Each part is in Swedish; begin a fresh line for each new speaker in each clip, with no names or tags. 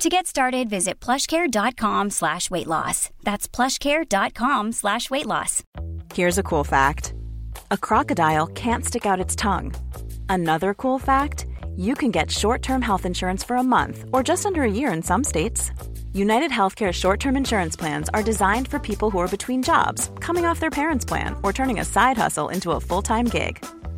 To get started, visit plushcare.com slash weight loss. That's plushcare.com slash weight loss.
Here's a cool fact. A crocodile can't stick out its tongue. Another cool fact, you can get short-term health insurance for a month or just under a year in some states. United Healthcare short-term insurance plans are designed for people who are between jobs, coming off their parents' plan, or turning a side hustle into a full-time gig.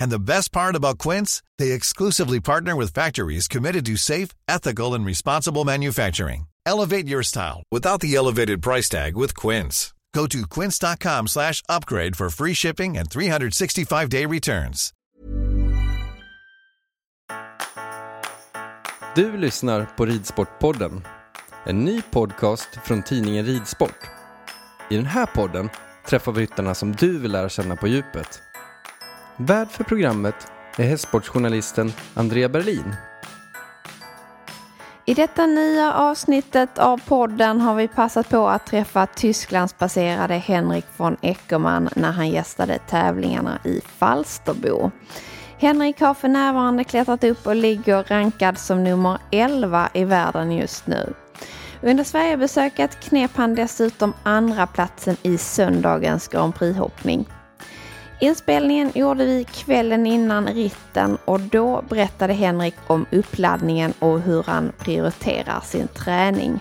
And the best part about Quince, they exclusively partner with factories committed to safe, ethical, and responsible manufacturing. Elevate your style without the elevated price tag with Quince. Go to quince.com slash upgrade for free shipping and 365-day returns.
Du lyssnar på Ridsportpodden, en ny podcast från tidningen Ridsport. I den här podden träffar vi ryttarna som du vill lära känna på djupet. Värd för programmet är hästsportsjournalisten Andrea Berlin.
I detta nya avsnittet av podden har vi passat på att träffa Tysklandsbaserade Henrik von Eckermann när han gästade tävlingarna i Falsterbo. Henrik har för närvarande klättrat upp och ligger rankad som nummer 11 i världen just nu. Under Sverigebesöket knep han dessutom andra platsen i söndagens Grand Prix-hoppning. Inspelningen gjorde vi kvällen innan ritten och då berättade Henrik om uppladdningen och hur han prioriterar sin träning.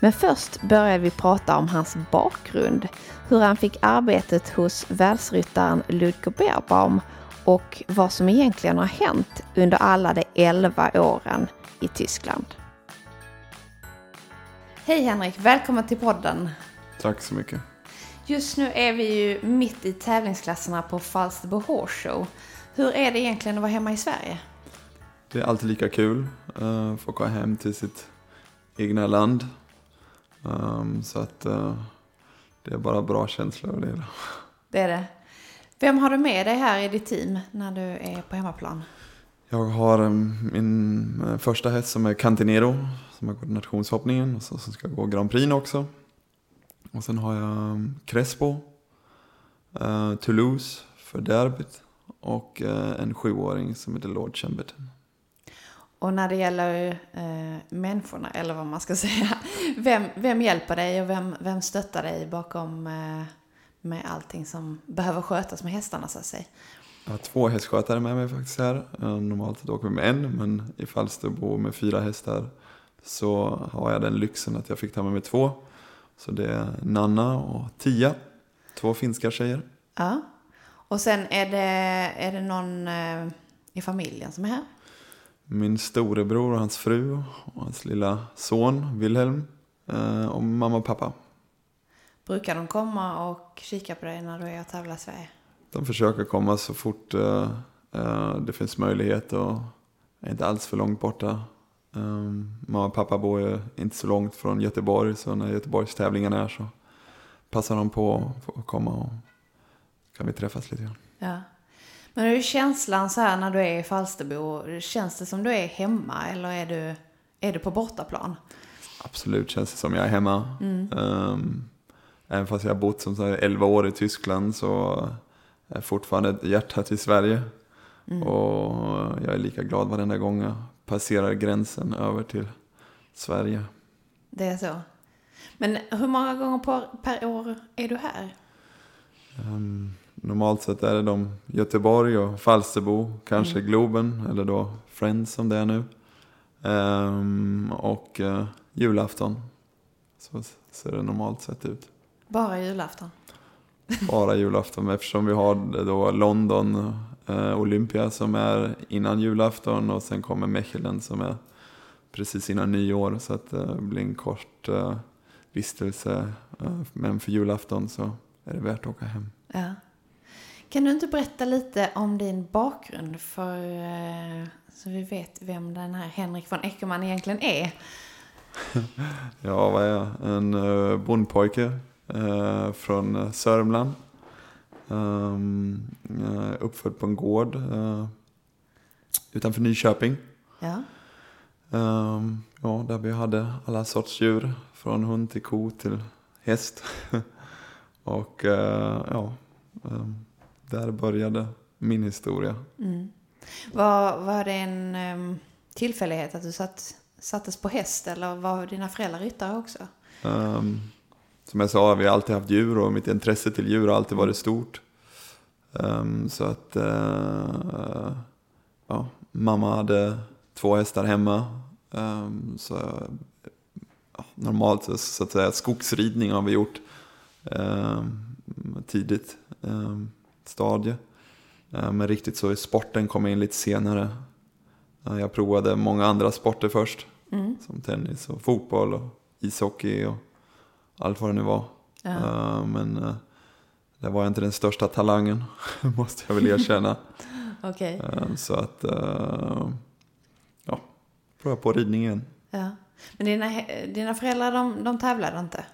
Men först började vi prata om hans bakgrund, hur han fick arbetet hos världsryttaren Ludger Beerbaum och vad som egentligen har hänt under alla de 11 åren i Tyskland. Hej Henrik, välkommen till podden.
Tack så mycket.
Just nu är vi ju mitt i tävlingsklasserna på Falsterbo Horse Show. Hur är det egentligen att vara hemma i Sverige?
Det är alltid lika kul uh, få åka hem till sitt egna land. Um, så att uh, det är bara bra känsla över det hela.
Det är det. Vem har du med dig här i ditt team när du är på hemmaplan?
Jag har um, min första häst som är Cantinero som har gått nationshoppningen och så, som ska gå Grand Prix också. Och sen har jag um, Crespo, uh, Toulouse för derbyt och uh, en sjuåring som heter Lord Chamberton.
Och när det gäller uh, människorna, eller vad man ska säga, vem, vem hjälper dig och vem, vem stöttar dig bakom uh, med allting som behöver skötas med hästarna så att säga?
Jag har två hästskötare med mig faktiskt här. Normalt åker vi med en, men i Falsterbo med fyra hästar så har jag den lyxen att jag fick ta med mig två. Så det är Nanna och Tia, två finska tjejer.
Ja, och sen är det, är det någon eh, i familjen som är här?
Min storebror och hans fru och hans lilla son Wilhelm eh, och mamma och pappa.
Brukar de komma och kika på dig när du är och tävlar i Sverige?
De försöker komma så fort uh, det finns möjlighet och är inte alls för långt borta. Um, mamma och pappa bor ju inte så långt från Göteborg så när Göteborgstävlingen är så passar de på att komma och kan vi träffas lite grann.
Ja. Men hur är känslan så här när du är i Falsterbo? Känns det som du är hemma eller är du, är du på bortaplan?
Absolut känns det som jag är hemma.
Mm.
Um, även fast jag har bott som så här 11 år i Tyskland så är jag fortfarande ett hjärta till Sverige.
Mm.
Och jag är lika glad varenda gång jag passerar gränsen över till Sverige.
Det är så. Men hur många gånger per, per år är du här?
Um, normalt sett är det de Göteborg och Falsterbo, kanske
Mm.
Globen eller då Friends som det är nu. Um, och uh, julafton. Så ser det normalt sett ut.
Bara julafton?
Bara julafton eftersom vi har då London Olympia som är innan julafton och sen kommer Mechelen som är precis innan nyår. Så att det blir en kort uh, vistelse. Men för julafton så är det värt att åka hem.
Ja. Kan du inte berätta lite om din bakgrund för så vi vet vem den här Henrik von Eckermann egentligen är?
ja, vad är jag? En bondpojke från Sörmland. Um, uh, uppfödd på en gård uh, utanför Nyköping.
Ja.
Um, ja, där vi hade alla sorts djur. Från hund till ko till häst. och uh, ja, um, där började min historia.
Mm. Var, var det en um, tillfällighet att du satt, sattes på häst eller var dina föräldrar ryttare också?
Um, som jag sa, vi har alltid haft djur och mitt intresse till djur har alltid varit stort. Um, så att uh, ja, mamma hade två hästar hemma. Um, så, ja, normalt så, att säga skogsridning har vi gjort um, tidigt stadie. men riktigt så i sporten kom in lite senare. Uh, jag provade många andra sporter först. Mm. Som tennis och fotboll och ishockey och allt vad det nu var. Ja. men uh, där var inte den största talangen, måste jag väl erkänna.
okay.
Så att pröva på ridning igen.
Ja. Men dina, dina föräldrar, de, de tävlade inte?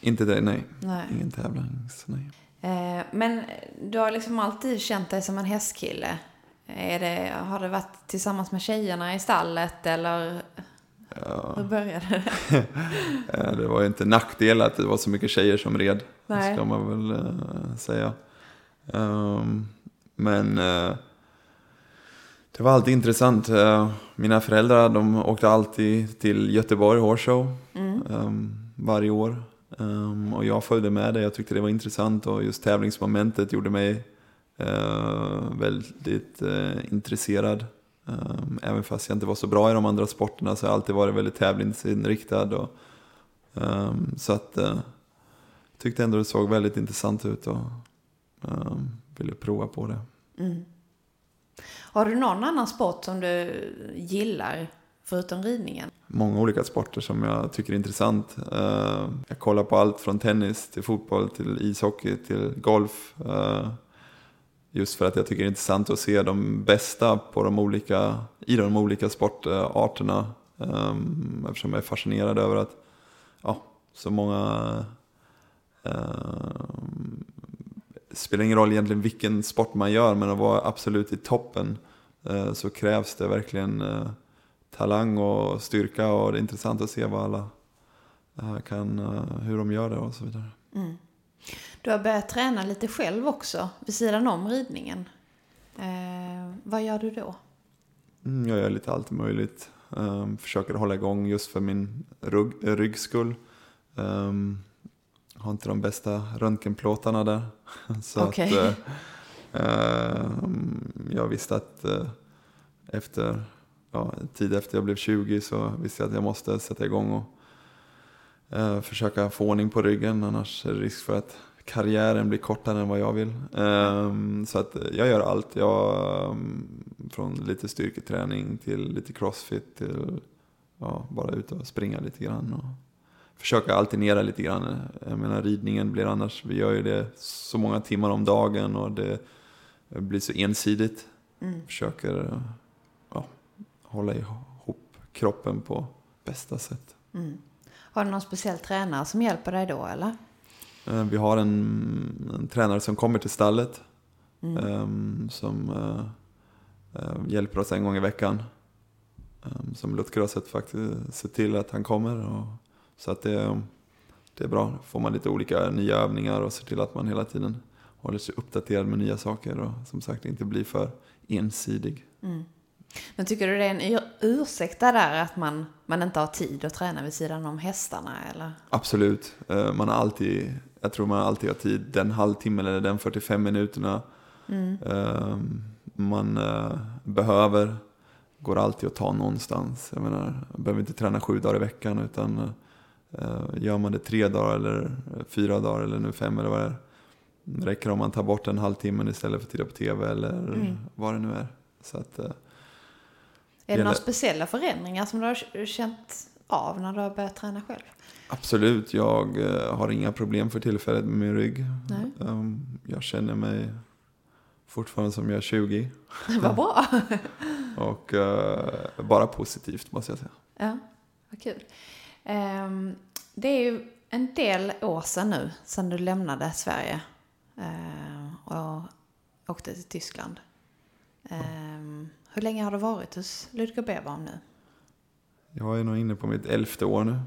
Inte det, nej. nej. Ingen tävling, så nej.
Eh, men du har liksom alltid känt dig som en hästkille. Är det, har det varit tillsammans med tjejerna i stallet eller ja. hur började
det? det var ju inte nackdel att det var så mycket tjejer som red. Nej. Ska man väl uh, säga. Um, men uh, det var alltid intressant. Eh, mina föräldrar de åkte alltid till Göteborg Horse mm. um, varje år. Um, och jag följde med det, jag tyckte det var intressant och just tävlingsmomentet gjorde mig väldigt intresserad. Um, även fast jag inte var så bra i de andra sporterna så har jag alltid varit väldigt tävlingsinriktad. Och, så att uh, tyckte ändå det såg väldigt intressant ut och ville prova på det. Mm.
Har du någon annan sport som du gillar förutom ridningen?
Många olika sporter som jag tycker är intressant. Eh, jag kollar på allt från tennis till fotboll till ishockey till golf. Eh, just för att jag tycker det är intressant att se de bästa på de olika, i de olika sportarterna. Ehm, eftersom jag är fascinerad över att ja, så många det spelar ingen roll egentligen vilken sport man gör, men att vara absolut i toppen eh, så krävs det verkligen eh, talang och styrka och det är intressant att se vad alla eh, kan, eh, hur de gör det och så vidare. Mm.
Du har börjat träna lite själv också, vid sidan om ridningen. Eh, vad gör du då?
Mm, jag gör lite allt möjligt. Um, försöker hålla igång just för min rygg, ryggs skull. Um, har inte de bästa röntgenplåtarna där. Så okay. att, eh, eh, jag visste att eh, efter, ja, tid efter jag blev 20 så visste jag att jag måste sätta igång och eh, försöka få ordning på ryggen. Annars är det risk för att karriären blir kortare än vad jag vill. Um, så att jag gör allt. Jag, um, från lite styrketräning till lite crossfit till ja, bara ut och springa lite grann. Och, försöka alternera lite grann. Jag menar ridningen blir annars, vi gör ju det så många timmar om dagen och det blir så ensidigt. Mm. Försöker ja, hålla ihop kroppen på bästa sätt. Mm.
Har du någon speciell tränare som hjälper dig då eller?
Eh, vi har en, en tränare som kommer till stallet. Mm. Um, som uh, uh, hjälper oss en gång i veckan. Um, som Lutger har sett, faktiskt, sett till att han kommer. Och så att det, det är bra. Då får man lite olika nya övningar och ser till att man hela tiden håller sig uppdaterad med nya saker och som sagt inte blir för ensidig. Mm.
Men tycker du det är en ursäkt där att man, man inte har tid att träna vid sidan om hästarna? Eller?
Absolut. Eh, man har alltid, jag tror man alltid har tid den halvtimmen eller den 45 minuterna mm. Ehm, man eh, behöver. Går alltid att ta någonstans. Jag menar, jag behöver inte träna sju dagar i veckan utan Eh, gör man det tre dagar eller fyra dagar eller nu fem eller vad det är. det räcker om man tar bort en halvtimme istället för att titta på tv eller vad det nu är. Så att, eh,
Är det
Gäller-
några speciella förändringar som du har känt av när du har börjat träna själv?
absolut, jag eh, har inga problem för tillfället med min rygg.
Nej.
Um, jag känner mig fortfarande som jag är 20.
Vad bra!
Och eh, bara positivt måste jag säga.
Ja, vad kul. Ehm, det är ju en del år sedan nu, sedan du lämnade Sverige ehm, och åkte till Tyskland. Ehm, hur länge har du varit hos Ludger Beerbaum nu?
Jag är nog inne på mitt elfte år nu.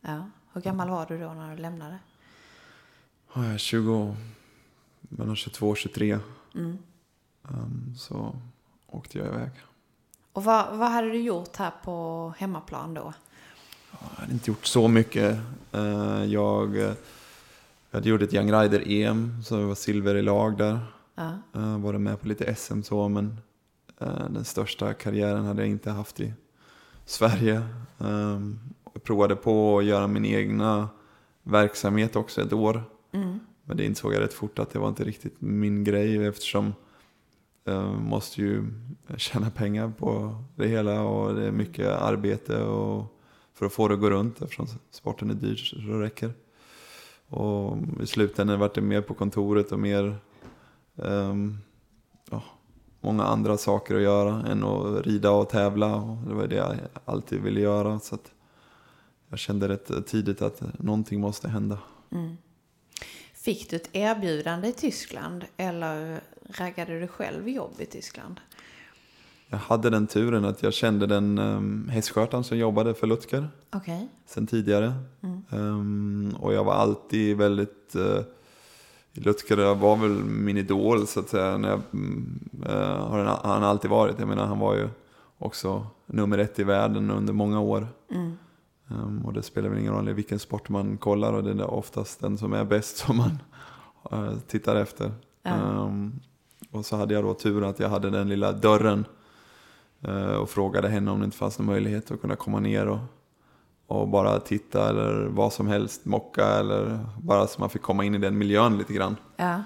Ja. Hur gammal var du då när du lämnade?
Ja, Jag är 20, mellan 22 och 23.
Mm.
Um, så åkte jag iväg.
Och vad, vad hade du gjort här på hemmaplan då?
Jag hade inte gjort så mycket. Eh, jag, eh, jag hade gjort ett Young Rider-EM, så jag var silver i lag där.
Ja.
Uh, varit med på lite SM så, men eh, den största karriären hade jag inte haft i Sverige. Um, jag provade på att göra min egna verksamhet också ett år.
Mm.
Men det insåg jag rätt fort att det var inte riktigt min grej eftersom jag måste ju tjäna pengar på det hela och det är mycket arbete och för att få det att gå runt eftersom sporten är dyr så det räcker. Och i slutändan vart det mer på kontoret och mer ehm, ja, många andra saker att göra än att rida och tävla. Och det var det jag alltid ville göra. Så jag kände rätt tidigt att någonting måste hända.
Mm. Fick du ett erbjudande i Tyskland eller raggade du själv jobb i Tyskland?
Jag hade den turen att jag kände den um, hästskötaren som jobbade för Lutker
Okej.
sen tidigare. Ehm, och jag var alltid väldigt... Uh, Lutker var väl min idol så att säga. När jag, mm, eh, har han, han alltid varit. Jag menar han var ju också nummer ett i världen under många år.
Mm.
Ehm, och det spelar väl ingen roll i vilken sport man kollar och det är oftast den som är bäst som man eh, tittar efter.
Ja.
Ehm, och så hade jag då tur att jag hade den lilla dörren eh, och frågade henne om det inte fanns någon möjlighet att kunna komma ner och, och bara titta eller vad som helst, mocka eller bara så man fick komma in i den miljön lite grann.
Ja.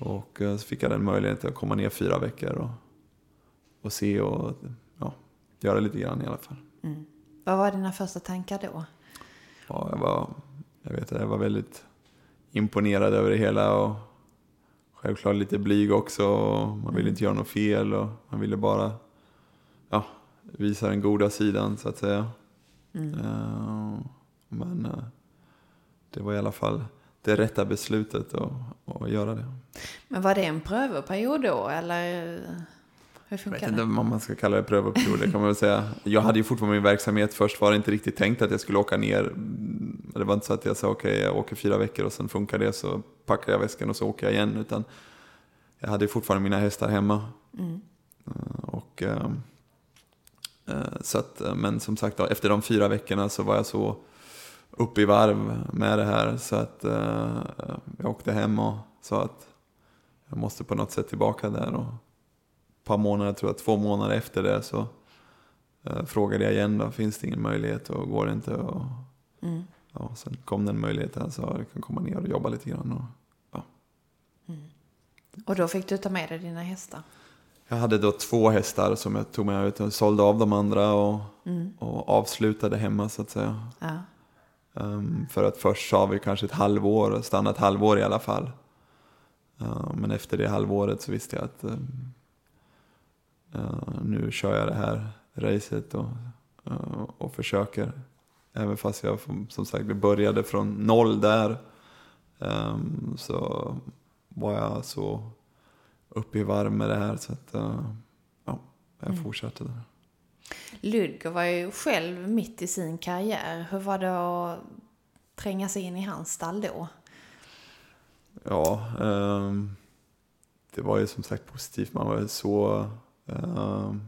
Och eh, så fick jag den möjligheten att komma ner fyra veckor och, och se och ja, göra lite grann i alla fall.
Vad var dina första tankar då?
Ja, jag var, jag vet, jag var väldigt imponerad över det hela och självklart lite blyg också. Man ville inte göra något fel och man ville bara ja, visa den goda sidan så att säga. Eh, men eh, det var i alla fall det rätta beslutet att, att göra det.
Men var det en prövoperiod då eller hur
Jag
funkar
vet inte om man ska kalla det prövoperiod, det kan man väl säga. Jag hade ju fortfarande min verksamhet. Först var det inte riktigt tänkt att jag skulle åka ner. Mm, Det var inte så att jag sa okej, jag åker fyra veckor och sen funkar det så packar jag väskan och så åker jag igen. Utan jag hade fortfarande mina hästar hemma.
Mm.
Eh, Och, eh, så att, eh, men som sagt, efter de fyra veckorna så var jag så uppe i varv med det här. Så att eh, jag åkte hem och sa att jag måste på något sätt tillbaka där. Och ett par månader, tror jag, två månader efter det så eh, frågade jag igen då, finns det ingen möjlighet och går det inte? Och,
Mm.
ja, sen kom den möjligheten så jag kan komma ner och jobba lite grann. Och,
Och då fick du ta med dig dina hästar?
Jag hade då två hästar som jag tog med ut och sålde av de andra och, och avslutade hemma så att säga.
Ja.
Ehm, för att först sa vi kanske ett halvår, stanna ett halvår i alla fall. Ehm, men efter det halvåret så visste jag att eh, nu kör jag det här racet och, eh, och försöker. Även fast jag som sagt började från noll där ehm, så var jag så uppe i varv med det här så att eh, ja, jag fortsatte där.
Ludger var ju själv mitt i sin karriär. Hur var det att tränga sig in i hans stall då?
Ja, ehm, det var ju som sagt positivt. Man var ju så ehm,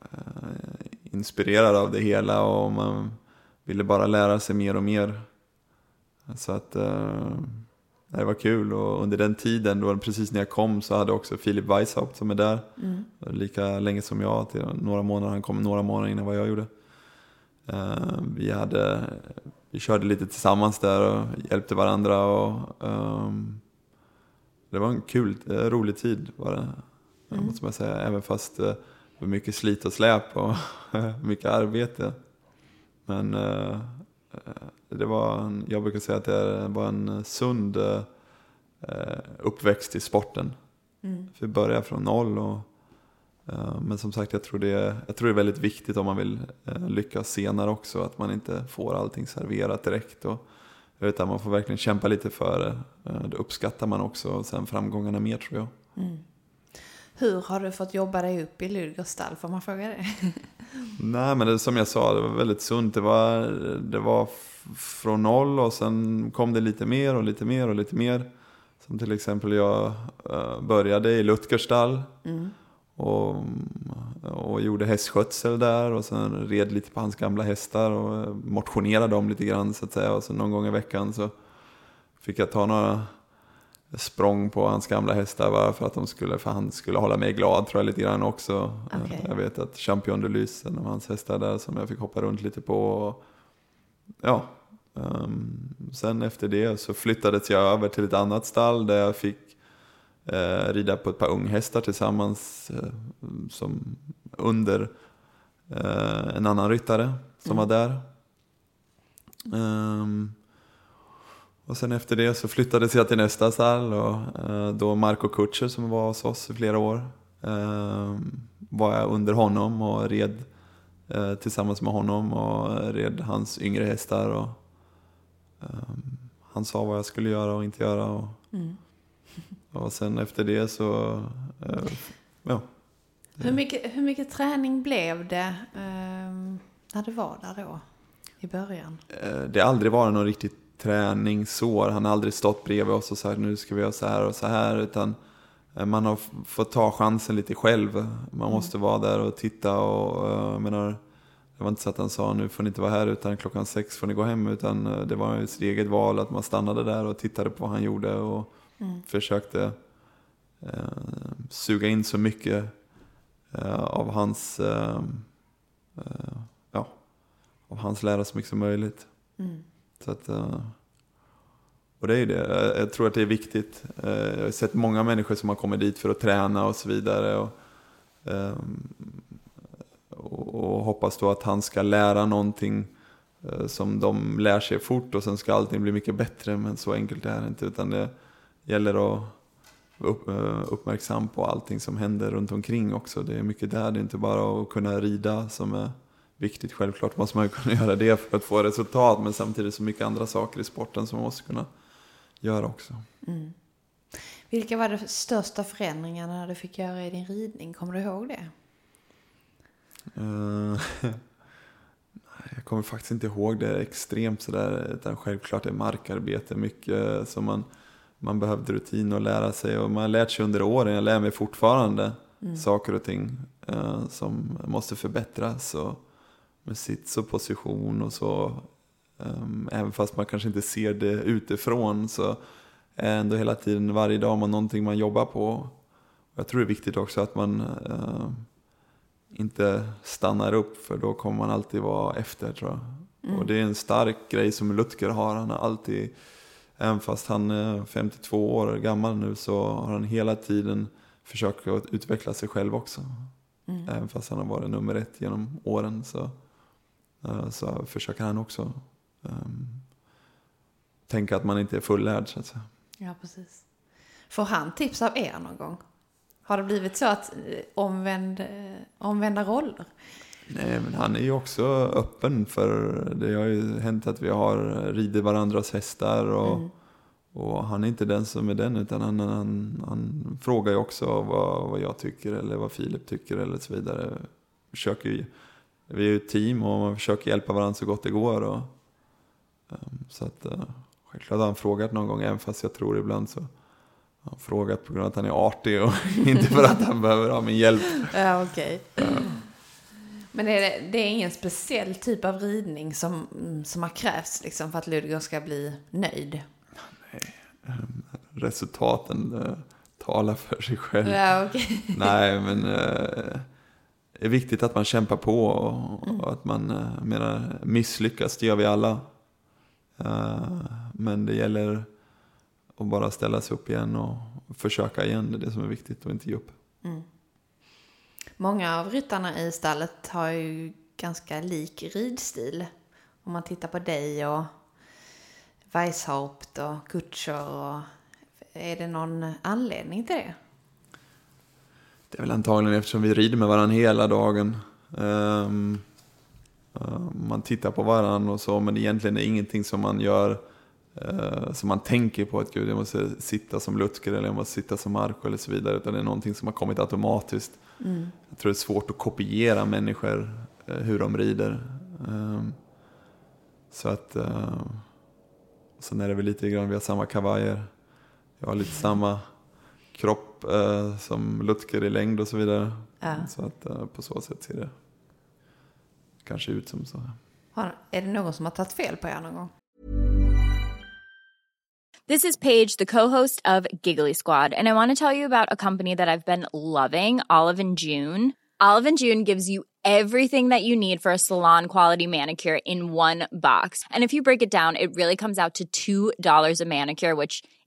eh, inspirerad av det hela och man ville bara lära sig mer och mer. Så att eh, det var kul och under den tiden, då, precis när jag kom, så hade också Filip Weishaupt som är där. Lika länge som jag, till några månader. Han kom några månader innan vad jag gjorde. Eh, vi, hade, vi körde lite tillsammans där och hjälpte varandra. Och, ehm, det var en kul, eh, rolig tid var det. Mm. Måste man säga. Även fast det var mycket slit och släp och mycket arbete. Men det var, en, jag brukar säga att det var en sund uppväxt i sporten. Mm. För vi började från noll. Och, men som sagt, jag tror, det, jag tror det är väldigt viktigt om man vill lyckas senare också. Att man inte får allting serverat direkt. Och, utan man får verkligen kämpa lite för det. Eh, det uppskattar man också och sen framgångarna mer tror jag. Mm.
Hur har du fått jobba dig upp i Ludgers stall? Får man fråga det?
Nej men det, som jag sa, det var väldigt sunt. Det var, det var från noll och sen kom det lite mer och lite mer och lite mer. Som till exempel jag uh, började i Lutgers stall. Mm. Och, och gjorde hästskötsel där och sen red lite på hans gamla hästar och motionerade dem lite grann så att säga. Och så någon gång i veckan så fick jag ta några språng på hans gamla hästar bara för att de skulle, för han skulle hålla mig glad tror jag lite grann också. Okay. Jag vet att Champion de Lys, en av hans hästar där som jag fick hoppa runt lite på. Ja, um, sen efter det så flyttades jag över till ett annat stall där jag fick eh, rida på ett par unghästar tillsammans eh, som under eh, en annan ryttare som mm. var där. Um, och sen efter det så flyttades jag till nästa stall och eh, då Marco Kutcher som var hos oss i flera år eh, var jag under honom och red eh, tillsammans med honom och red hans yngre hästar. Och, ehm, han sa vad jag skulle göra och inte göra. Och, mm. Och sen efter det så, eh, ja.
Hur mycket, hur mycket träning blev det eh, när du var där då? I början?
Det har aldrig varit någon riktig träningsår. Han har aldrig stått bredvid oss och sagt nu ska vi göra så här och så här. Utan eh, man har fått ta chansen lite själv. Man mm. måste vara där och titta och jag menar, det var inte så att han sa nu får ni inte vara här utan klockan sex får ni gå hem. Utan det var ett eget val att man stannade där och tittade på vad han gjorde. Och Mm. Försökte eh, suga in så mycket eh, av hans eh, eh ja, av hans lära så mycket som möjligt. Mm. Så att, eh, och det är det. Jag tror att det är viktigt. Eh, jag har sett många människor som har kommit dit för att träna och så vidare. Och, eh, och hoppas då att han ska lära någonting som de lär sig fort och sen ska allting bli mycket bättre. Men så enkelt är det inte. Utan det, gäller att vara uppmärksam på allting som händer runt omkring också. Det är mycket där, det är inte bara att kunna rida som är viktigt. Självklart måste man kunna göra det för att få resultat, men samtidigt så mycket andra saker i sporten som man måste kunna göra också. Mm.
Vilka var de största förändringarna du fick göra i din ridning? Kommer du ihåg det?
Uh, jag kommer faktiskt inte ihåg det extremt sådär, utan självklart är markarbete mycket som man man behövde rutin och lära sig och man har lärt sig under åren. Jag lär mig fortfarande mm. saker och ting eh, som måste förbättras. Och med sits och position och så. Um, även fast man kanske inte ser det utifrån så är ändå hela tiden, varje dag, man någonting man jobbar på. Jag tror det är viktigt också att man uh, inte stannar upp för då kommer man alltid vara efter tror jag. Mm. Och det är en stark grej som Lutger har. Han har alltid Även fast han är 52 år gammal nu så har han hela tiden försökt att utveckla sig själv också. Mm. Även fast han har varit nummer ett genom åren så, så försöker han också um, tänka att man inte är fullärd så att säga.
Ja, precis. Får han tips av er någon gång? Har det blivit så att eh, omvänd, eh, omvända roller?
Nej, men han är ju också öppen för det har ju hänt att vi har ridit varandras hästar och, mm. och han är inte den som är den utan han, han, han frågar ju också vad, vad jag tycker eller vad Filip tycker eller så vidare. Försöker ju, vi är ju ett team och man försöker hjälpa varandra så gott det går. Och, um, så att, uh, självklart har han frågat någon gång, även fast jag tror ibland så har han frågat på grund av att han är artig och inte för att han behöver ha min hjälp.
Ja, okej. Okay. Uh, men är det, det, är ingen speciell typ av ridning som, som har krävts liksom, för att Ludger ska bli nöjd?
Nej, ehm, resultaten uh, talar för sig själv.
Ja, okay.
Nej, men uh, är viktigt att man kämpar på och, mm. och att man uh, menar, misslyckas, det gör vi alla. Uh, men det gäller och bara ställa sig upp igen och försöka igen. Det är det som är viktigt och inte ge upp.
Många av ryttarna i stallet har ju ganska lik ridstil. Om man tittar på dig och Weishaupt och Kutcher. Och... Är det någon anledning till det?
Det är väl antagligen eftersom vi rider med varandra hela dagen. Um, uh, man tittar på varandra och så, men egentligen är det ingenting som man gör uh, som man tänker på att gud, jag måste sitta som Lutger eller jag måste sitta som Marco eller så vidare. Utan det är någonting som har kommit automatiskt.
Mm.
Jag tror det är svårt att kopiera människor, uh, hur de rider. Um, så att... Uh, sen är det väl lite grann, vi har samma kavajer. Jag har lite samma kropp eh, som Lutger i längd och så vidare.
Ja.
Så att eh, på så sätt ser det kanske ut som så.
Har, är det någon som har tagit fel på er någon gång?
This is Paige, the co-host of Giggly Squad, and I want to tell you about a company that I've been loving, Olive and June. Olive and June gives you everything that you need for a salon quality manicure in one box. And if you break it down, it really comes out to $2 a manicure, which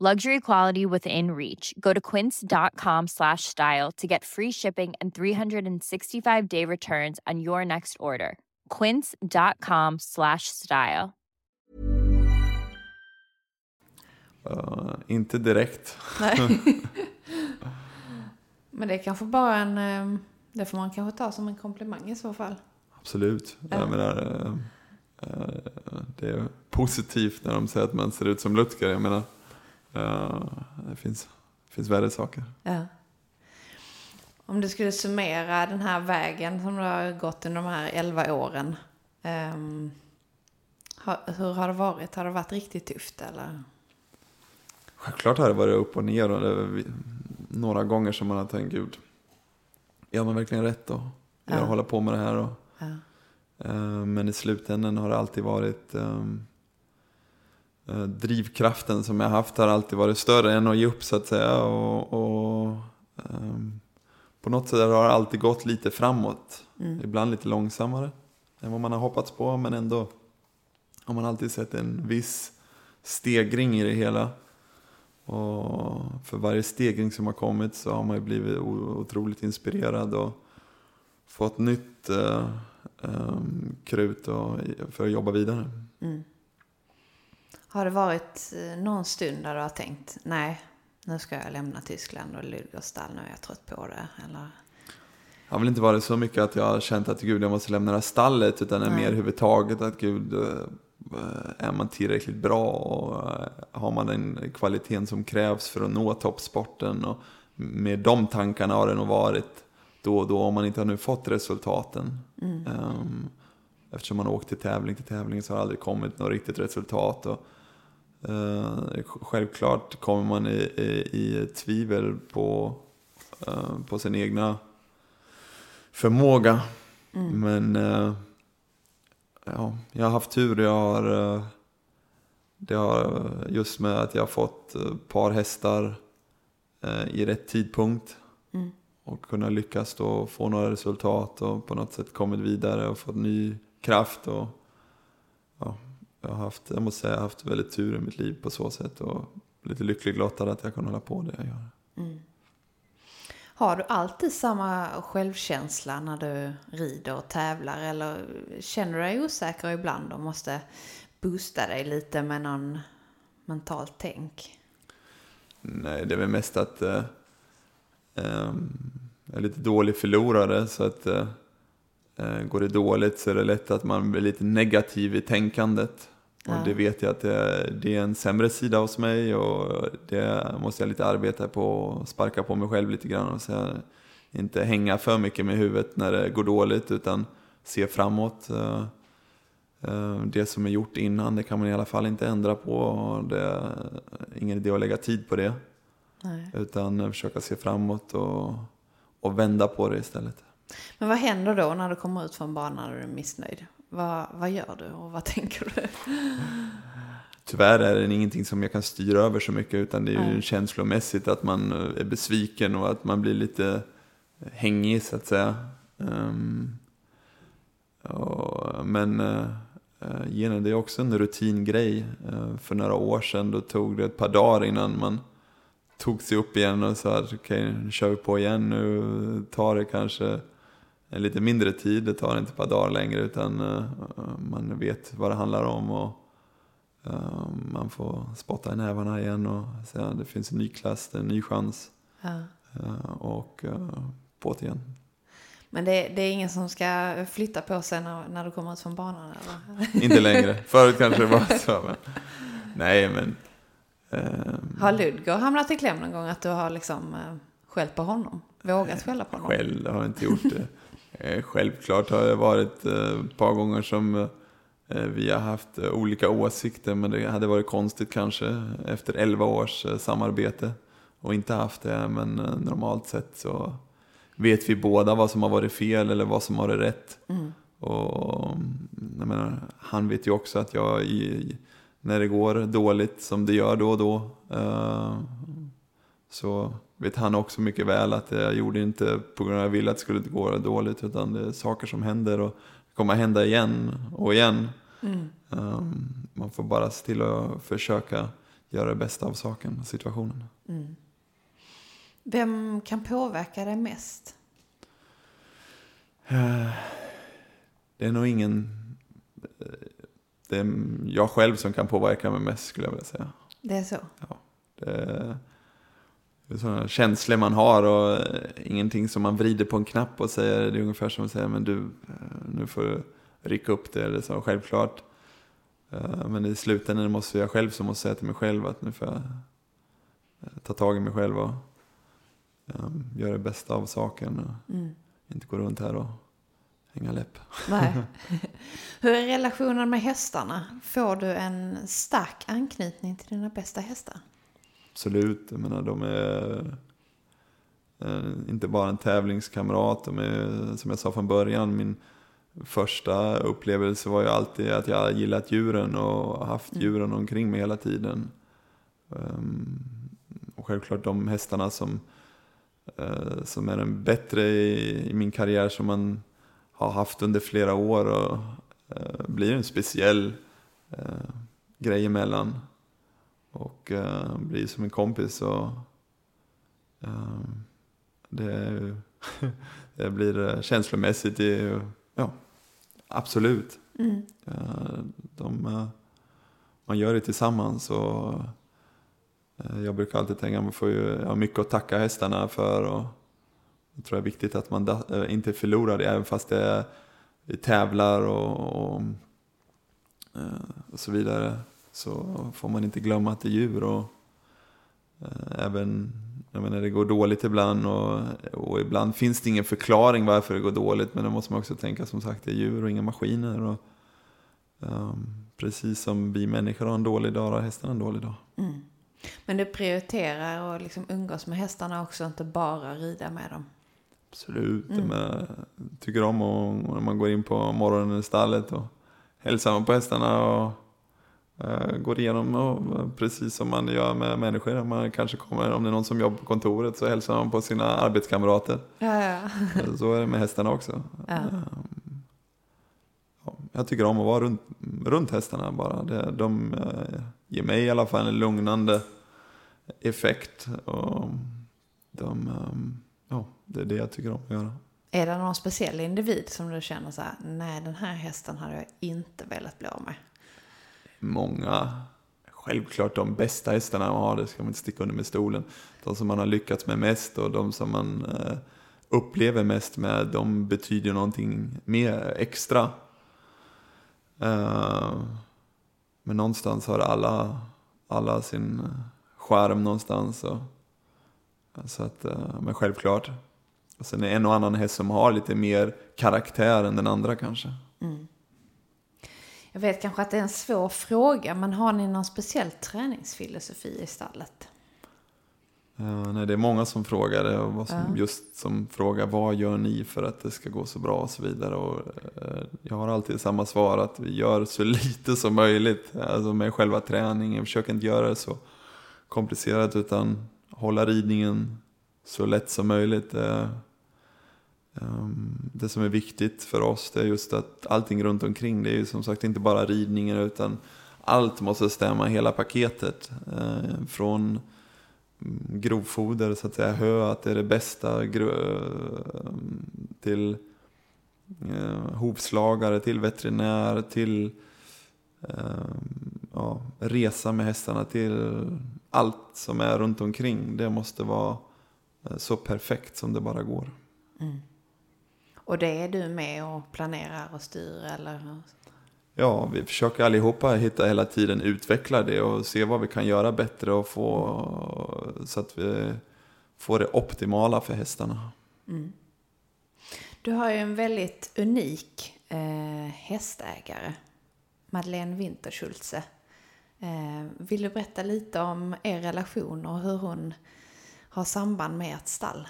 Luxury quality within reach. Go to quince.com slash style to get free shipping and 365 day returns on your next order. Quince.com slash style.
Uh, inte direkt.
Nej. Men det är kanske bara en... eh, Det får man kanske ta som en komplimang i så fall.
Absolut.
Ja.
Jag menar, eh, det är positivt när de säger att man ser ut som Lutger. Jag menar, det finns, finns värre saker.
Ja. Om du skulle summera den här vägen som du har gått under de här 11 åren. ha, hur har det varit? Har det varit riktigt tufft eller?
Självklart har det varit upp och ner och det några gånger som man har tänkt, gud, gör man verkligen rätt då? Jag
Ja.
hålla på med det här och
Ja.
Eh, Men i slutändan har det alltid varit eh, drivkraften som jag haft har alltid varit större än att ge upp så att säga. Och, och ehm, på något sätt har det alltid gått lite framåt. Ibland lite långsammare än vad man har hoppats på men ändå har man alltid sett en viss stegring i det hela. Och för varje stegring som har kommit så har man ju blivit otroligt inspirerad och fått nytt eh, ehm, krut och, för att jobba vidare.
Har det varit eh, någon stund där du har tänkt, nej, nu ska jag lämna Tyskland och Ludgers stall, nu är jag trött på det? Eller?
Det har väl inte varit så mycket att jag har känt att gud, jag måste lämna det här stallet, utan det är
Nej.
mer överhuvudtaget att gud, eh, är man tillräckligt bra och eh, har man den kvaliteten som krävs för att nå toppsporten och med de tankarna har det nog varit då och då om man inte har nu fått resultaten. Ehm, eftersom man åkt till tävling till tävling så har det aldrig kommit något riktigt resultat. Och, eh, självklart kommer man i, i, i tvivel på, eh, på sin egna förmåga. Men eh, ja, jag har haft tur. Jag har, eh, det har just med att jag har fått par hästar eh, i rätt tidpunkt. Och kunna lyckas då få några resultat och på något sätt kommit vidare och fått ny kraft. Och, jag, har haft, jag måste säga jag har haft väldigt tur i mitt liv på så sätt. Och lite lycklig lottad att jag kan hålla på det jag gör.
Har du alltid samma självkänsla när du rider och tävlar? Eller känner du dig osäker ibland och måste boosta dig lite med någon mentalt tänk?
Nej, det är väl mest att eh, ehm, jag är lite dålig förlorare. Så att eh, eh, går det dåligt så är det lätt att man blir lite negativ i tänkandet. Och
Ja.
det vet jag att det är, det är en sämre sida hos mig och det måste jag lite arbeta på och sparka på mig själv lite grann. Och så inte hänga för mycket med huvudet när det går dåligt utan se framåt. Eh, eh, Det som är gjort innan det kan man i alla fall inte ändra på. och Det är ingen idé att lägga tid på det.
Nej.
Utan försöka se framåt och, och vända på det istället.
Men vad händer då när du kommer ut från banan och du är missnöjd? Vad, vad gör du och vad tänker du?
Tyvärr är det ingenting som jag kan styra över så mycket utan det är ju
Nej.
känslomässigt att man eh, är besviken och att man blir lite hängig så att säga. Ehm, och, men uh, genom det är också en rutingrej. Eh, för några år sedan då tog det ett par dagar innan man tog sig upp igen och sa att okej, nu kör vi på igen. Nu tar det kanske lite mindre tid. Det tar inte ett par dagar längre utan eh, man vet vad det handlar om. Och, eh, man får spotta i nävarna igen och säga att det finns en ny klass, det är en ny chans.
Ja.
Eh, och på det igen.
Men det, det är ingen som ska flytta på sig när, när du kommer ut från banan? Eller?
Inte längre. Förut kanske det var så. Men, nej, men... ehm,
Har Ludger hamnat i kläm någon gång att du har liksom eh, skällt på honom? Vågat skälla på honom?
Själv har jag inte gjort det. Eh, Självklart har det varit eh, ett par gånger som eh, vi har haft olika åsikter men det hade varit konstigt kanske efter 11 års samarbete och inte haft det men normalt sett så vet vi båda vad som har varit fel eller vad som har varit rätt. Och jag menar, han vet ju också att jag i, när det går dåligt som det gör då och då eh, så vet han också mycket väl att jag gjorde inte på grund av att jag ville att det skulle gå dåligt utan det är saker som händer och kommer att hända igen och igen. Um, man får bara se till att försöka göra det bästa av saken och situationen.
Vem kan påverka dig mest?
Det är nog ingen... eh, Det är jag själv som kan påverka mig mest skulle jag vilja säga.
Det är så?
Det är, det sådana känslor man har och eh, ingenting som man vrider på en knapp och säger. Det är ungefär som att säga men du, eh, nu får du rycka upp det eller så. Självklart. Eh, Men i slutändan måste jag själv som måste säga till mig själv att nu får jag ta tag i mig själv och eh, göra det bästa av saken. Och inte gå runt här och hänga läpp.
Nej. Hur är relationen med hästarna? Får du en stark anknytning till dina bästa hästar?
Absolut, jag menar de är eh, inte bara en tävlingskamrat, de är som jag sa från början, min första upplevelse var ju alltid att jag gillat djuren och haft djuren omkring mig hela tiden. Ehm, och självklart de hästarna som, eh, som är den bättre i, i min karriär som man har haft under flera år och eh, blir en speciell grej emellan. Och eh, blir som en kompis och eh, det, är ju- det blir eh, känslomässigt, det ju- ja, absolut. Eh, de, eh, man gör det tillsammans och Jag brukar alltid tänka att man får ju, jag har mycket att tacka hästarna för. Och jag tror det är viktigt att man da, inte förlorar det, även fast det är, vi tävlar och, och, och så vidare. Så får man inte glömma att det är djur. Och, eh, även jag menar, det går dåligt ibland och, och ibland finns det ingen förklaring varför det går dåligt. Men då måste man också tänka som sagt, det är djur och inga maskiner. Och, ehm, precis som vi människor har en dålig dag har hästarna en dålig dag.
Mm. Men du prioriterar att liksom umgås med hästarna också, inte bara rida med dem?
Absolut.
Mm.
Jag tycker om och när man går in på morgonen i stallet och hälsar man på hästarna och eh, går igenom och, eh, precis som man gör med människor. Man kanske kommer, om det är någon som jobbar på kontoret så hälsar man på sina arbetskamrater.
Ja, ja.
Så är det med hästarna också.
Ja.
Ja, jag tycker om att vara runt, runt hästarna bara. De eh, ger mig i alla fall en lugnande effekt. Och de, ja, det är det jag tycker om att göra.
Är det någon speciell individ som du känner så här, nej den här hästen hade jag inte velat bli av med?
Många, självklart de bästa hästarna man har, det ska man inte sticka under med stolen. De som man har lyckats med mest och de som man eh, upplever mest med, de betyder någonting mer extra. Eh, men någonstans har alla, alla sin skärm charm någonstans. Och, så att, men självklart. Och sen är det en och annan häst som har lite mer karaktär än den andra kanske. Mm.
Jag vet kanske att det är en svår fråga, men har ni någon speciell träningsfilosofi i stallet?
Ja, nej, det är många som frågar det och som,
Ja.
just som frågar vad gör ni för att det ska gå så bra och så vidare. Och, eh, jag har alltid samma svar att vi gör så lite som möjligt alltså med själva träningen. Vi försöker inte göra det så komplicerat utan hålla ridningen så lätt som möjligt. Ehm, det som är viktigt för oss det är just att allting runt omkring det är ju som sagt inte bara ridningen utan allt måste stämma, hela paketet. Ehm, från mm, grovfoder, så att säga, hö, att det är det bästa, ehm, till hovslagare, till veterinär, till ja, resa med hästarna, till allt som är runt omkring. Det måste vara eh, så perfekt som det bara går. Mm.
Och det är du med och planerar och styr eller?
Ja, vi försöker allihopa hitta hela tiden utveckla det och se vad vi kan göra bättre och få så att vi får det optimala för hästarna.
Du har ju en väldigt unik eh, hästägare, Madeleine Winterschulze. Eh, vill du berätta lite om er relation och hur hon har samband med ert stall?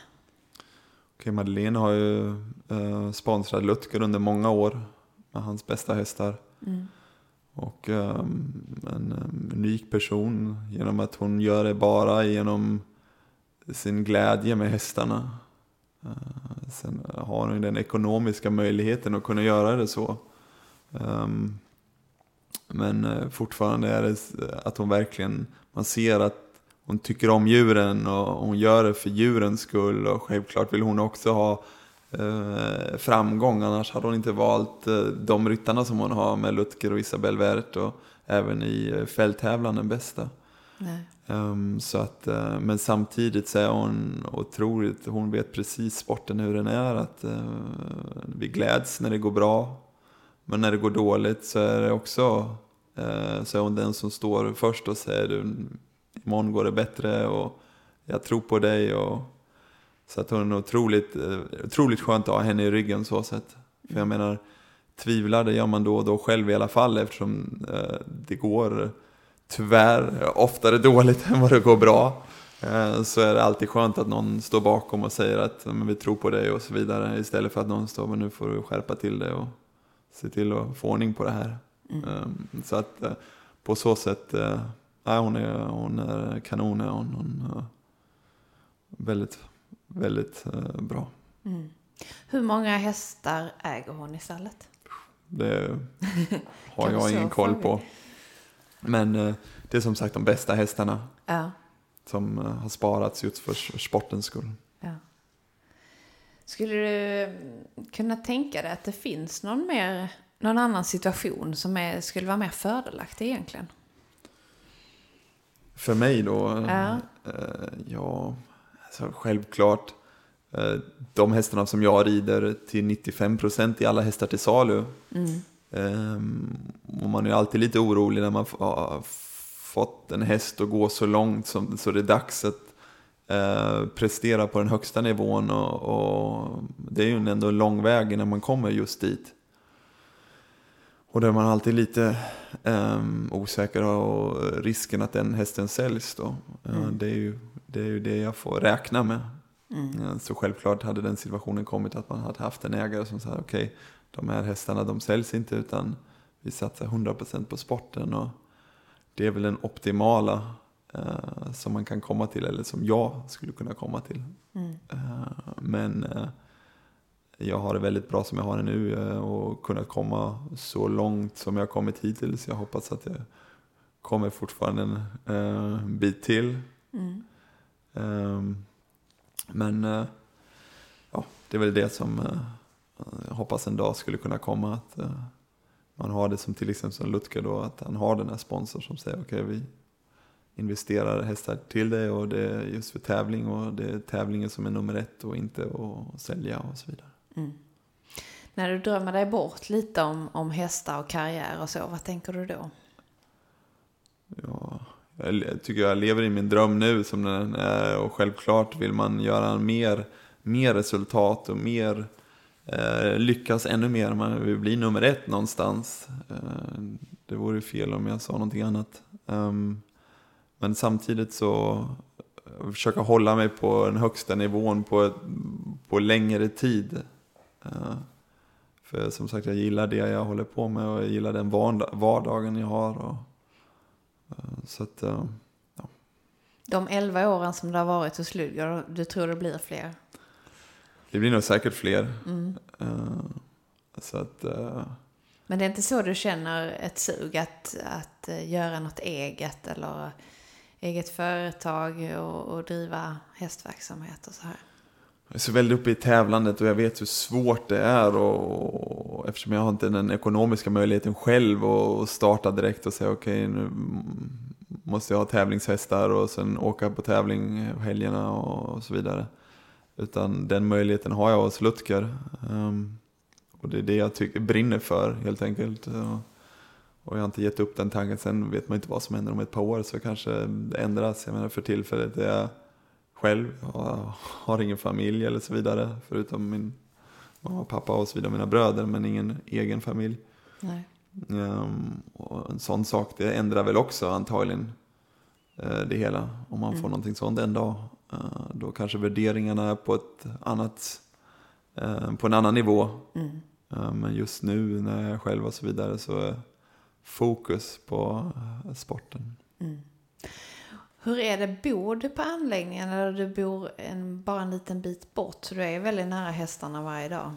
Okej, Madeleine har ju eh, sponsrat Lutger under många år med hans bästa hästar. Och eh, en eh, unik person genom att hon gör det bara genom sin glädje med hästarna. Eh, sen har hon den ekonomiska möjligheten att kunna göra det så. Ehm, men eh, fortfarande är det att hon verkligen, man ser att hon tycker om djuren och hon gör det för djurens skull och självklart vill hon också ha eh, framgång annars hade hon inte valt eh, de ryttarna som hon har med Lutger och Isabel Wert och även i eh, fälttävlan den bästa. Ehm, så att, eh, men samtidigt så är hon otroligt, hon vet precis sporten hur den är. Att eh, vi gläds när det går bra. Men när det går dåligt så är det också eh, så är hon den som står först och säger du, imorgon går det bättre och jag tror på dig. Och, så att hon är otroligt, eh, otroligt skönt att ha henne i ryggen så sett. För jag menar, tvivlar det gör man då och då själv i alla fall eftersom eh, det går tyvärr oftare dåligt än vad det går bra. Eh, Så är det alltid skönt att någon står bakom och säger att men vi tror på dig och så vidare. Istället för att någon står men nu får du skärpa till det och se till att få ordning på det här. Eh, Så att på så sätt, eh, ja, hon, är, hon är kanon. Hon, hon är väldigt, väldigt eh, bra.
Hur många hästar äger hon i stallet?
Det har jag ingen koll på. Men eh, det är som sagt de bästa hästarna
Ja.
som eh, har sparats just för sportens skull.
ja. Skulle du kunna tänka dig att det finns någon, mer, någon annan situation som är, skulle vara mer fördelaktig egentligen?
För mig då?
Ja.
Eh, ja, alltså självklart. Eh, de hästarna som jag rider till 95% i alla hästar till salu.
Mm.
Um, och man är alltid lite orolig när man har fått en häst att gå så långt som, så det är dags att uh, prestera på den högsta nivån. Och, och, det är ju ändå en lång väg innan man kommer just dit. Och där man alltid lite um, osäker och risken att den hästen säljs då. Uh,
Mm.
det, är ju, det är ju det jag får räkna med.
Mm.
Så självklart hade den situationen kommit att man hade haft en ägare som sa okej, de här hästarna de säljs inte utan vi satsar 100% på sporten och det är väl den optimala eh, som man kan komma till eller som jag skulle kunna komma till.
Mm.
Eh, men eh, jag har det väldigt bra som jag har det nu eh, och kunnat komma så långt som jag kommit hittills. Jag hoppas att jag kommer fortfarande en eh, bit till.
Mm.
Ehm, men eh, ja, det är väl det som jag hoppas en dag skulle kunna komma. Att man har det som till exempel som Lutker då, att han har den här sponsor som säger okej vi investerar hästar till dig och det är just för tävling och det är tävlingen som är nummer ett och inte att sälja och så vidare.
Mm. När du drömmer dig bort lite om, om hästar och karriär och så, vad tänker du då?
Ja, jag tycker jag lever i min dröm nu som den är och självklart vill man göra mer, mer resultat och mer eh, lyckas ännu mer. Man vill bli nummer ett någonstans. Eh, det vore fel om jag sa någonting annat. Um, men samtidigt så eh, försöka hålla mig på den högsta nivån på, på längre tid. Eh, för som sagt, jag gillar det jag håller på med och jag gillar den vardag- vardagen jag har. Och, eh, så att, eh,
De elva åren som det har varit hos Ludger, du tror det blir fler?
det blir nog säkert fler.
Mm.
Så att,
Men det är inte så du känner ett sug att, att göra något eget eller eget företag och, och driva hästverksamhet och så här?
Jag är så väldigt uppe i tävlandet och jag vet hur svårt det är. Och, och eftersom jag har inte den ekonomiska möjligheten själv att starta direkt och säga okej nu måste jag ha tävlingshästar och sen åka på tävling helgerna och, och så vidare. Utan den möjligheten har jag hos Lutker. Um, och det är det jag tycker, brinner för helt enkelt. Och, och jag har inte gett upp den tanken. Sen vet man inte vad som händer om ett par år så kanske det ändras. Jag menar för tillfället är jag själv. Jag har ingen familj eller så vidare. Förutom min mamma och pappa och så vidare, mina bröder. Men ingen egen familj.
Nej.
Ehm, och en sån sak, det ändrar väl också antagligen eh, det hela. Om man får någonting sånt en dag. Eh, då kanske värderingarna är på ett annat, eh, på en annan nivå.
Mm.
Eh, men just nu när jag är själv och så vidare så är fokus på sporten.
Mm. Hur är det, bor du på anläggningen eller du bor en, bara en liten bit bort? Så du är väldigt nära hästarna varje dag?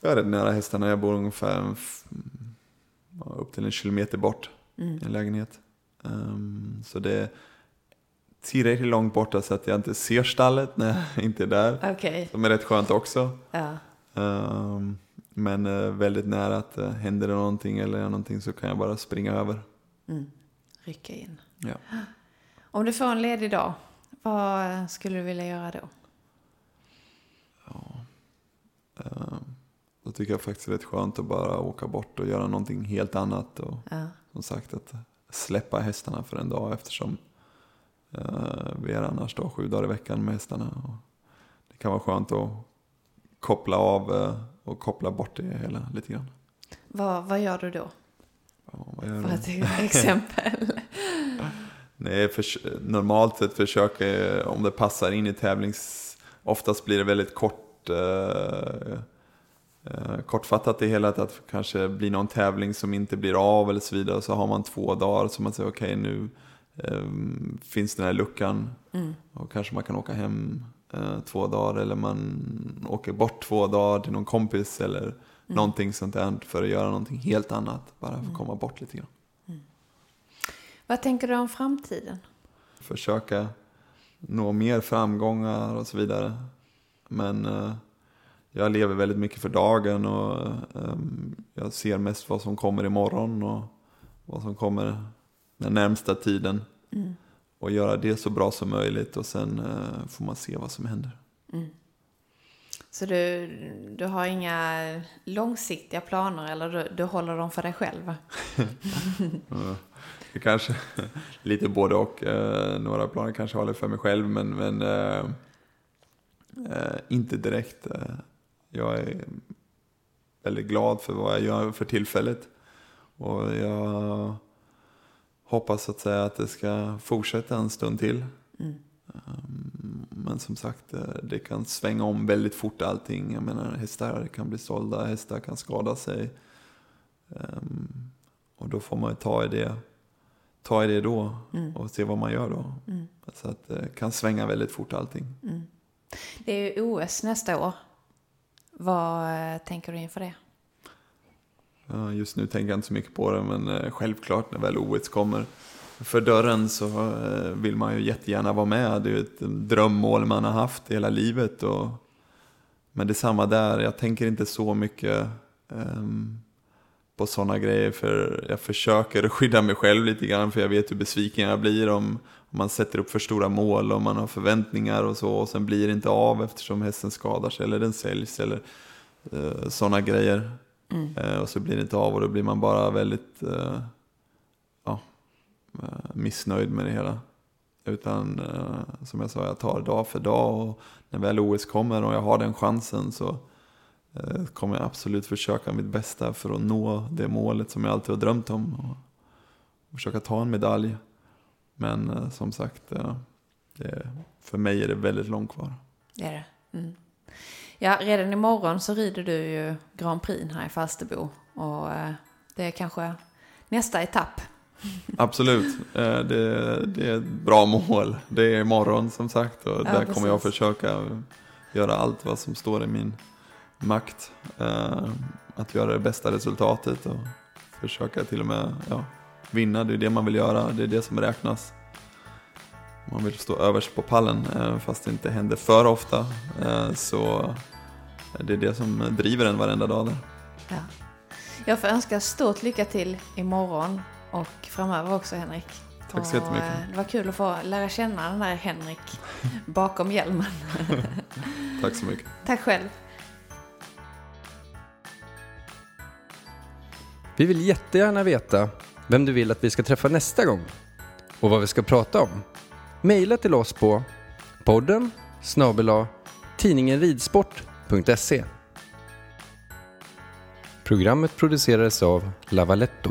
Jag är rätt nära hästarna, jag bor ungefär upp till en kilometer bort
Mm.
i en lägenhet. Ehm, så det är tillräckligt långt borta så att jag inte ser stallet när jag inte är där.
Okej,
Som är rätt skönt också.
ja.
Ehm, men eh, väldigt nära att uh, händer det någonting eller någonting så kan jag bara springa över.
Mm. Rycka in.
Ja.
Om du får en ledig dag, vad skulle du vilja göra då?
Ehm, då tycker jag faktiskt det är rätt skönt att bara åka bort och göra någonting helt annat. Och
Ja.
som sagt att släppa hästarna för en dag eftersom eh, vi är annars då sju dagar i veckan med hästarna. Och det kan vara skönt att koppla av eh, och koppla bort det hela lite grann.
Vad, vad gör du då?
Ja, vad gör
För ett exempel.
Nej, för, normalt sett försöker om det passar in i tävlings... Oftast blir det väldigt kort, eh, eh, kortfattat det hela. Att det kanske blir någon tävling som inte blir av eller så vidare. Så har man två dagar så man säger okej nu eh, finns den här luckan.
Mm.
Och kanske man kan åka hem eh, två dagar eller man åker bort två dagar till någon kompis eller någonting sånt där för att göra någonting helt annat. Bara för att komma bort lite grann.
Vad tänker du om framtiden?
försöka nå mer framgångar och så vidare. Men eh, jag lever väldigt mycket för dagen och eh, jag ser mest vad som kommer imorgon och vad som kommer den närmsta tiden. och göra det så bra som möjligt och sen eh, får man se vad som händer.
Så du, du har inga långsiktiga planer eller du, du håller dem för dig själv?
Det kanske lite både och. Eh, några planer kanske håller för mig själv men, men eh, eh, inte direkt. Eh, jag är väldigt glad för vad jag gör för tillfället. Och jag hoppas att säga att det ska fortsätta en stund till. Um, Men som sagt, eh, det kan svänga om väldigt fort allting. Jag menar, hästar kan bli sålda, hästar kan skada sig. Um, Och då får man ju ta i det, ta i det då och se vad man gör då. Så att det kan svänga väldigt fort allting.
Det är ju OS nästa år. Vad eh, tänker du inför det?
Just nu tänker jag inte så mycket på det, men eh, självklart när väl OS kommer för dörren så eh, vill man ju jättegärna vara med. Det är ju ett drömmål man har haft hela livet. Och, men det är samma där, jag tänker inte så mycket ehm, på sådana grejer för jag försöker skydda mig själv lite grann för jag vet hur besviken jag blir om, om man sätter upp för stora mål och man har förväntningar och så och sen blir det inte av eftersom hästen skadar sig eller den säljs eller uh, sådana grejer. Eh, och så blir det inte av och då blir man bara väldigt eh, ja, eh, missnöjd med det hela. Utan eh, som jag sa, jag tar dag för dag och när väl OS kommer och jag har den chansen så eh, kommer jag absolut försöka mitt bästa för att nå det målet som jag alltid har drömt om. Och, försöka ta en medalj. Men eh, som sagt, eh, det, för mig är det väldigt långt kvar.
Det är det. Mm. Ja, redan imorgon så rider du ju Grand Prix här i Falsterbo. Och eh, det är kanske nästa etapp.
Absolut, Eh, det, det är ett bra mål. Det är imorgon som sagt och där kommer jag
precis.
försöka göra allt vad som står i min makt. eh, Att göra det bästa resultatet och försöka till och med ja, vinna. Det är det man vill göra, det är det som räknas. Man vill stå överst på pallen eh, fast det inte händer för ofta. eh, Så det är det som driver en varenda dag där.
Ja. Jag får önska stort lycka till imorgon och framöver också Henrik.
Tack så jättemycket.
eh, Det var kul att få lära känna den där Henrik bakom hjälmen.
Tack så mycket.
Tack själv.
Vi vill jättegärna veta vem du vill att vi ska träffa nästa gång och vad vi ska prata om. Maila till oss på podden snabel tidningenridsport.se Programmet producerades av Lavaletto.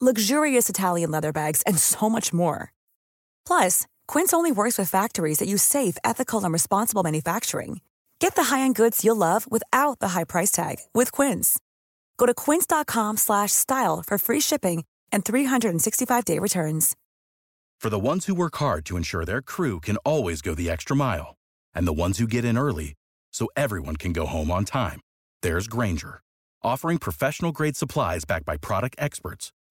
luxurious Italian leather bags, and so much more. Plus, Quince only works with factories that use safe, ethical, and responsible manufacturing. Get the high-end goods you'll love without the high price tag with Quince. Go to quince.com slash style for free shipping and 365-day returns.
For the ones who work hard to ensure their crew can always go the extra mile, and the ones who get in early so everyone can go home on time, there's Granger, offering professional grade supplies backed by product experts